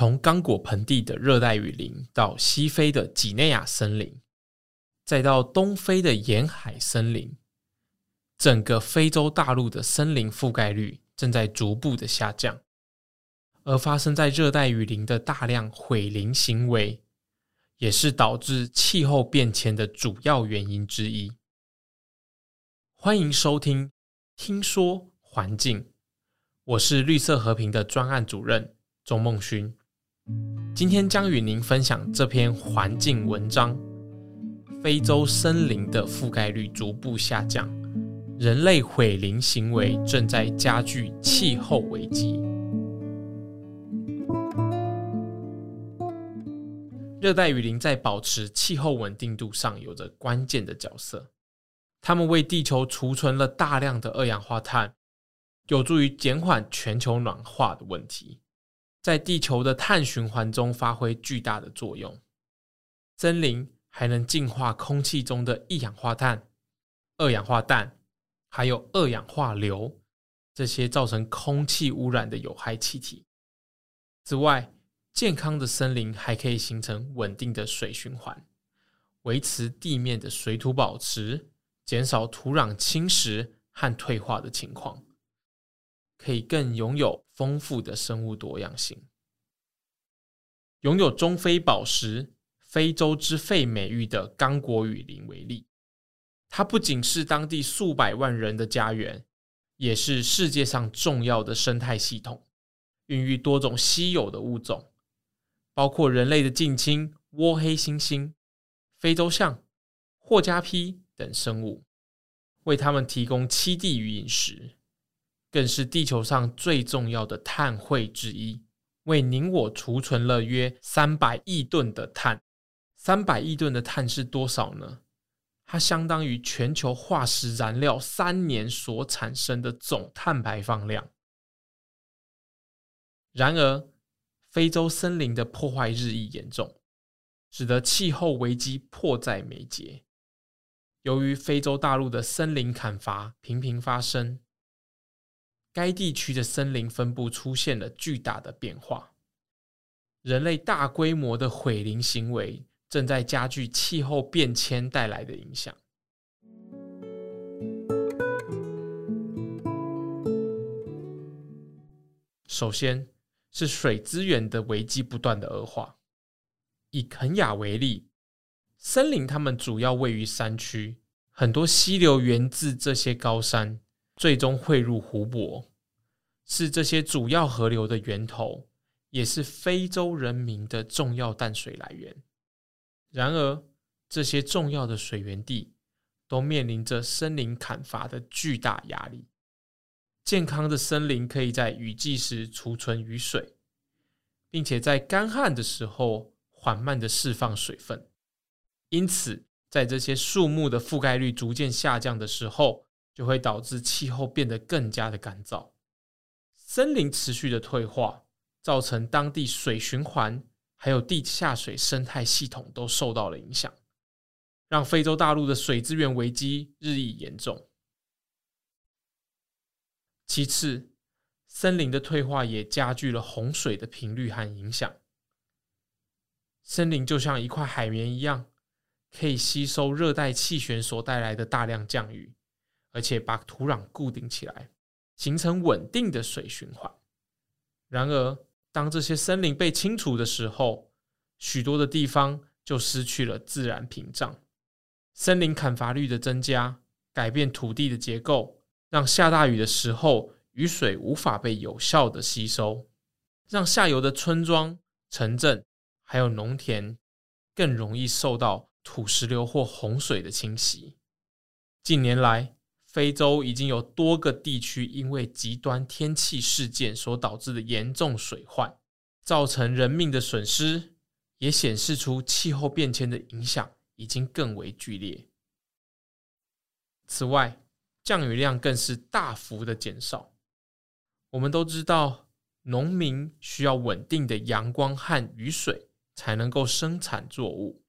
从刚果盆地的热带雨林，到西非的几内亚森林，再到东非的沿海森林，整个非洲大陆的森林覆盖率正在逐步的下降。而发生在热带雨林的大量毁林行为，也是导致气候变迁的主要原因之一。欢迎收听《听说环境》，我是绿色和平的专案主任钟孟勋。今天将与您分享这篇环境文章：非洲森林的覆盖率逐步下降，人类毁林行为正在加剧气候危机。热带雨林在保持气候稳定度上有着关键的角色，它们为地球储存了大量的二氧化碳，有助于减缓全球暖化的问题，在地球的碳循环中发挥巨大的作用。森林还能净化空气中的一氧化碳、二氧化氮，还有二氧化硫这些造成空气污染的有害气体。此外，健康的森林还可以形成稳定的水循环，维持地面的水土保持，减少土壤侵蚀和退化的情况，可以更拥有丰富的生物多样性。拥有“中非宝石”、“非洲之肺”美誉的刚果雨林为例，它不仅是当地数百万人的家园，也是世界上重要的生态系统，孕育多种稀有的物种。包括人类的近亲倭黑猩猩、非洲象、霍加披等生物，为他们提供栖地与饮食，更是地球上最重要的碳汇之一，为您我储存了约三百亿吨的碳。三百亿吨的碳是多少呢？它相当于全球化石燃料三年所产生的总碳排放量。然而，非洲森林的破坏日益严重，使得气候危机迫在眉睫。由于非洲大陆的森林砍伐频频发生，该地区的森林分布出现了巨大的变化。人类大规模的毁林行为正在加剧气候变迁带来的影响。首先，是水资源的危机不断的恶化。以肯亚为例，森林它们主要位于山区，很多溪流源自这些高山，最终汇入湖泊，是这些主要河流的源头，也是非洲人民的重要淡水来源。然而，这些重要的水源地都面临着森林砍伐的巨大压力。健康的森林可以在雨季时储存雨水，并且在干旱的时候缓慢地释放水分。因此，在这些树木的覆盖率逐渐下降的时候，就会导致气候变得更加的干燥。森林持续的退化，造成当地水循环还有地下水生态系统都受到了影响，让非洲大陆的水资源危机日益严重。其次，森林的退化也加剧了洪水的频率和影响。森林就像一块海绵一样，可以吸收热带气旋所带来的大量降雨，而且把土壤固定起来，形成稳定的水循环。然而，当这些森林被清除的时候，许多的地方就失去了自然屏障。森林砍伐率的增加，改变土地的结构。让下大雨的时候，雨水无法被有效的吸收，让下游的村庄、城镇还有农田更容易受到土石流或洪水的侵袭。近年来，非洲已经有多个地区因为极端天气事件所导致的严重水患，造成人命的损失，也显示出气候变迁的影响已经更为剧烈。此外，降雨量更是大幅的减少。我们都知道，农民需要稳定的阳光和雨水才能够生产作物，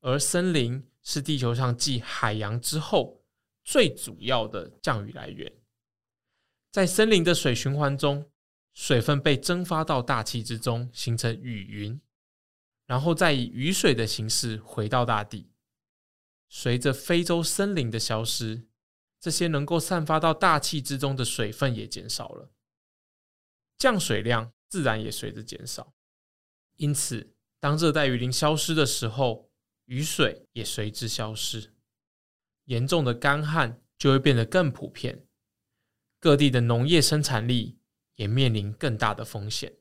而森林是地球上继海洋之后最主要的降雨来源。在森林的水循环中，水分被蒸发到大气之中，形成雨云，然后再以雨水的形式回到大地。随着非洲森林的消失，这些能够散发到大气之中的水分也减少了，降水量自然也随着减少。因此，当热带雨林消失的时候，雨水也随之消失，严重的干旱就会变得更普遍，各地的农业生产力也面临更大的风险。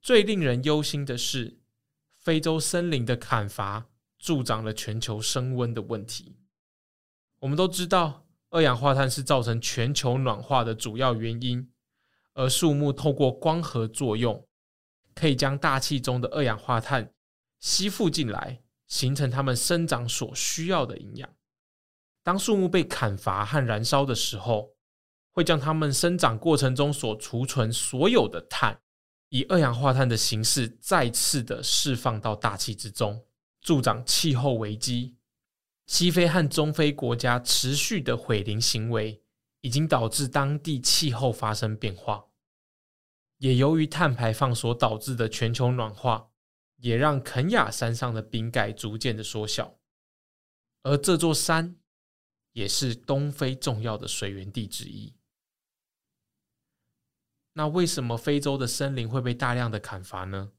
最令人忧心的是，非洲森林的砍伐助长了全球升温的问题。我们都知道，二氧化碳是造成全球暖化的主要原因，而树木透过光合作用，可以将大气中的二氧化碳吸附进来，形成它们生长所需要的营养。当树木被砍伐和燃烧的时候，会将它们生长过程中所储存所有的碳，以二氧化碳的形式再次的释放到大气之中，助长气候危机。西非和中非国家持续的毁林行为，已经导致当地气候发生变化。也由于碳排放所导致的全球暖化，也让肯亚山上的冰盖逐渐的缩小。而这座山，也是东非重要的水源地之一。那为什么非洲的森林会被大量的砍伐呢？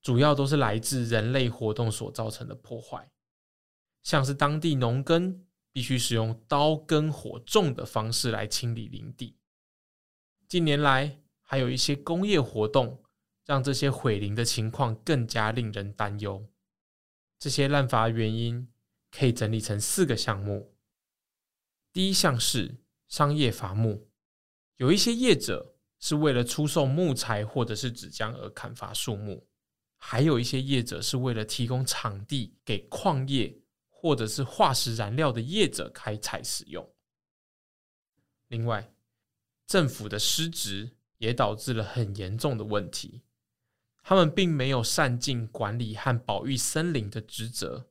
主要都是来自人类活动所造成的破坏，像是当地农耕必须使用刀耕火种的方式来清理林地。近年来，还有一些工业活动，让这些毁林的情况更加令人担忧。这些滥伐原因可以整理成四个项目。第一项是商业伐木。有一些业者是为了出售木材或者是纸浆而砍伐树木，还有一些业者是为了提供场地给矿业或者是化石燃料的业者开采使用。另外，政府的失职也导致了很严重的问题，他们并没有善尽管理和保育森林的职责，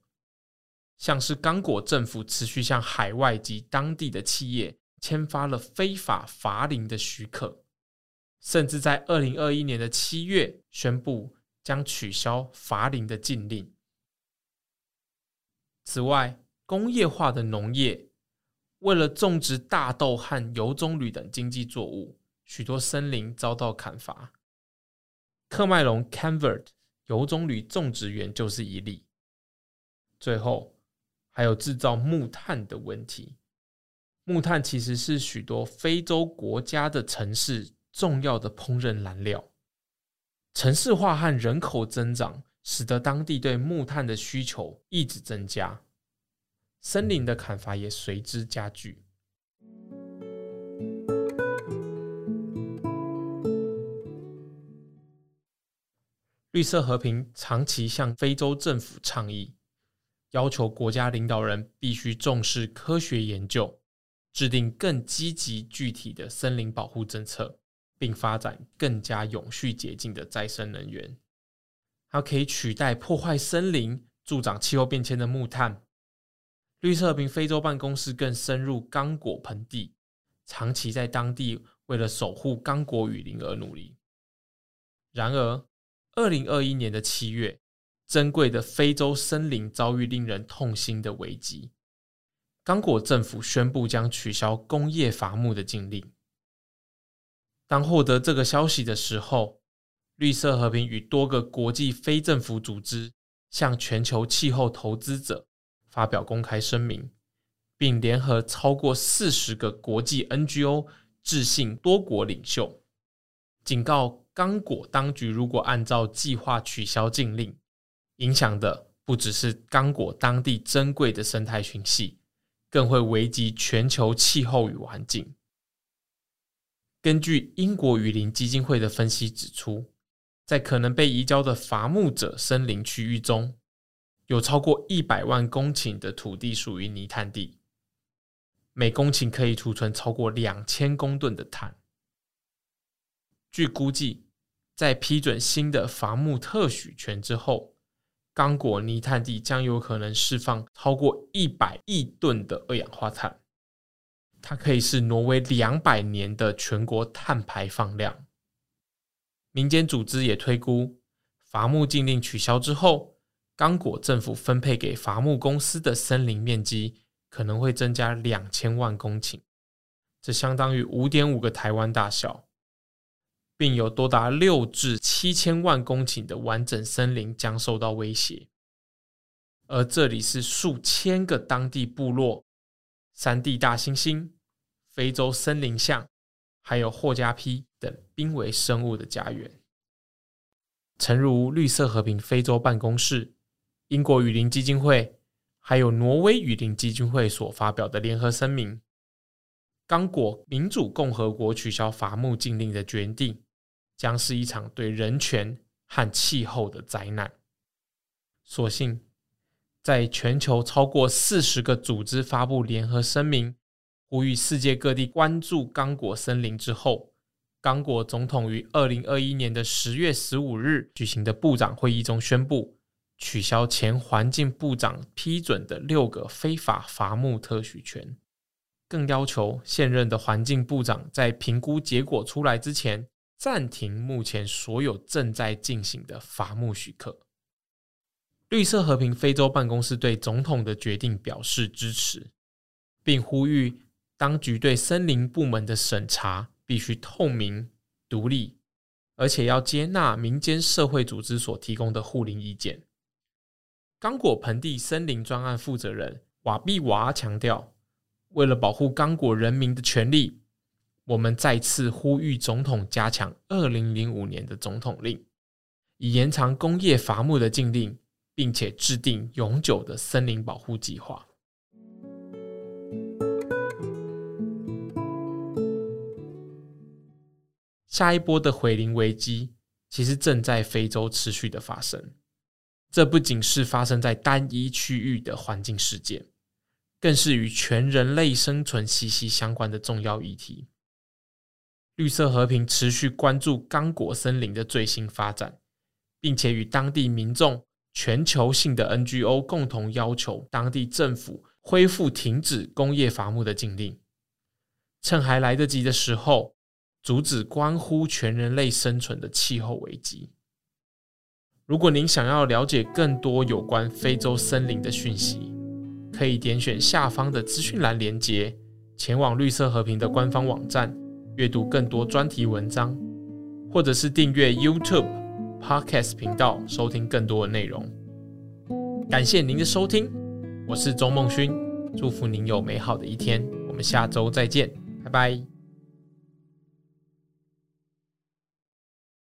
像是刚果政府持续向海外及当地的企业。签发了非法伐林的许可，甚至在二零二一年的七月宣布将取消伐林的禁令。此外，工业化的农业为了种植大豆和油棕榈等经济作物，许多森林遭到砍伐。喀麦隆 Canvert 油棕榈种植园就是一例。最后，还有制造木炭的问题。木炭其实是许多非洲国家的城市重要的烹饪燃料。城市化和人口增长使得当地对木炭的需求一直增加，森林的砍伐也随之加剧。绿色和平长期向非洲政府倡议，要求国家领导人必须重视科学研究。制定更积极具体的森林保护政策，并发展更加永续洁净的再生能源，它可以取代破坏森林、助长气候变迁的木炭。绿色和平非洲办公室更深入刚果盆地，长期在当地为了守护刚果雨林而努力。然而，二零二一年的七月，珍贵的非洲森林遭遇令人痛心的危机。刚果政府宣布将取消工业伐木的禁令。当获得这个消息的时候，绿色和平与多个国际非政府组织向全球气候投资者发表公开声明，并联合超过四十个国际 NGO 致信多国领袖，警告刚果当局，如果按照计划取消禁令，影响的不只是刚果当地珍贵的生态群系。更会危及全球气候与环境。根据英国雨林基金会的分析指出，在可能被移交的伐木者森林区域中，有超过一百万公顷的土地属于泥炭地，每公顷可以储存超过两千公吨的碳。据估计，在批准新的伐木特许权之后，刚果泥炭地将有可能释放超过一百亿吨的二氧化碳，它可以是挪威两百年的全国碳排放量。民间组织也推估，伐木禁令取消之后，刚果政府分配给伐木公司的森林面积可能会增加两千万公顷，这相当于五点五个台湾大小。并有多达六至七千万公顷的完整森林将受到威胁，而这里是数千个当地部落、山地大猩猩、非洲森林象，还有霍加丕等濒危生物的家园。诚如绿色和平非洲办公室、英国雨林基金会，还有挪威雨林基金会所发表的联合声明，刚果民主共和国取消伐木禁令的决定。将是一场对人权和气候的灾难。所幸，在全球超过四十个组织发布联合声明，呼吁世界各地关注刚果森林之后，刚果总统于二零二一年的十月十五日举行的部长会议中宣布，取消前环境部长批准的六个非法伐木特许权，更要求现任的环境部长在评估结果出来之前。暂停目前所有正在进行的伐木许可。绿色和平非洲办公室对总统的决定表示支持，并呼吁当局对森林部门的审查必须透明、独立，而且要接纳民间社会组织所提供的护林意见。刚果盆地森林专案负责人瓦毕娃强调，为了保护刚果人民的权利。我们再次呼吁总统加强二零零五年的总统令，以延长工业伐木的禁令，并且制定永久的森林保护计划。下一波的毁林危机其实正在非洲持续的发生，这不仅是发生在单一区域的环境事件，更是与全人类生存息息相关的重要议题。绿色和平持续关注刚果森林的最新发展，并且与当地民众、全球性的 NGO 共同要求当地政府恢复停止工业伐木的禁令，趁还来得及的时候，阻止关乎全人类生存的气候危机。如果您想要了解更多有关非洲森林的讯息，可以点选下方的资讯栏连接，前往绿色和平的官方网站。阅读更多专题文章，或者是订阅 YouTube Podcast 频道，收听更多的内容。感谢您的收听，我是周梦勋，祝福您有美好的一天，我们下周再见，拜拜。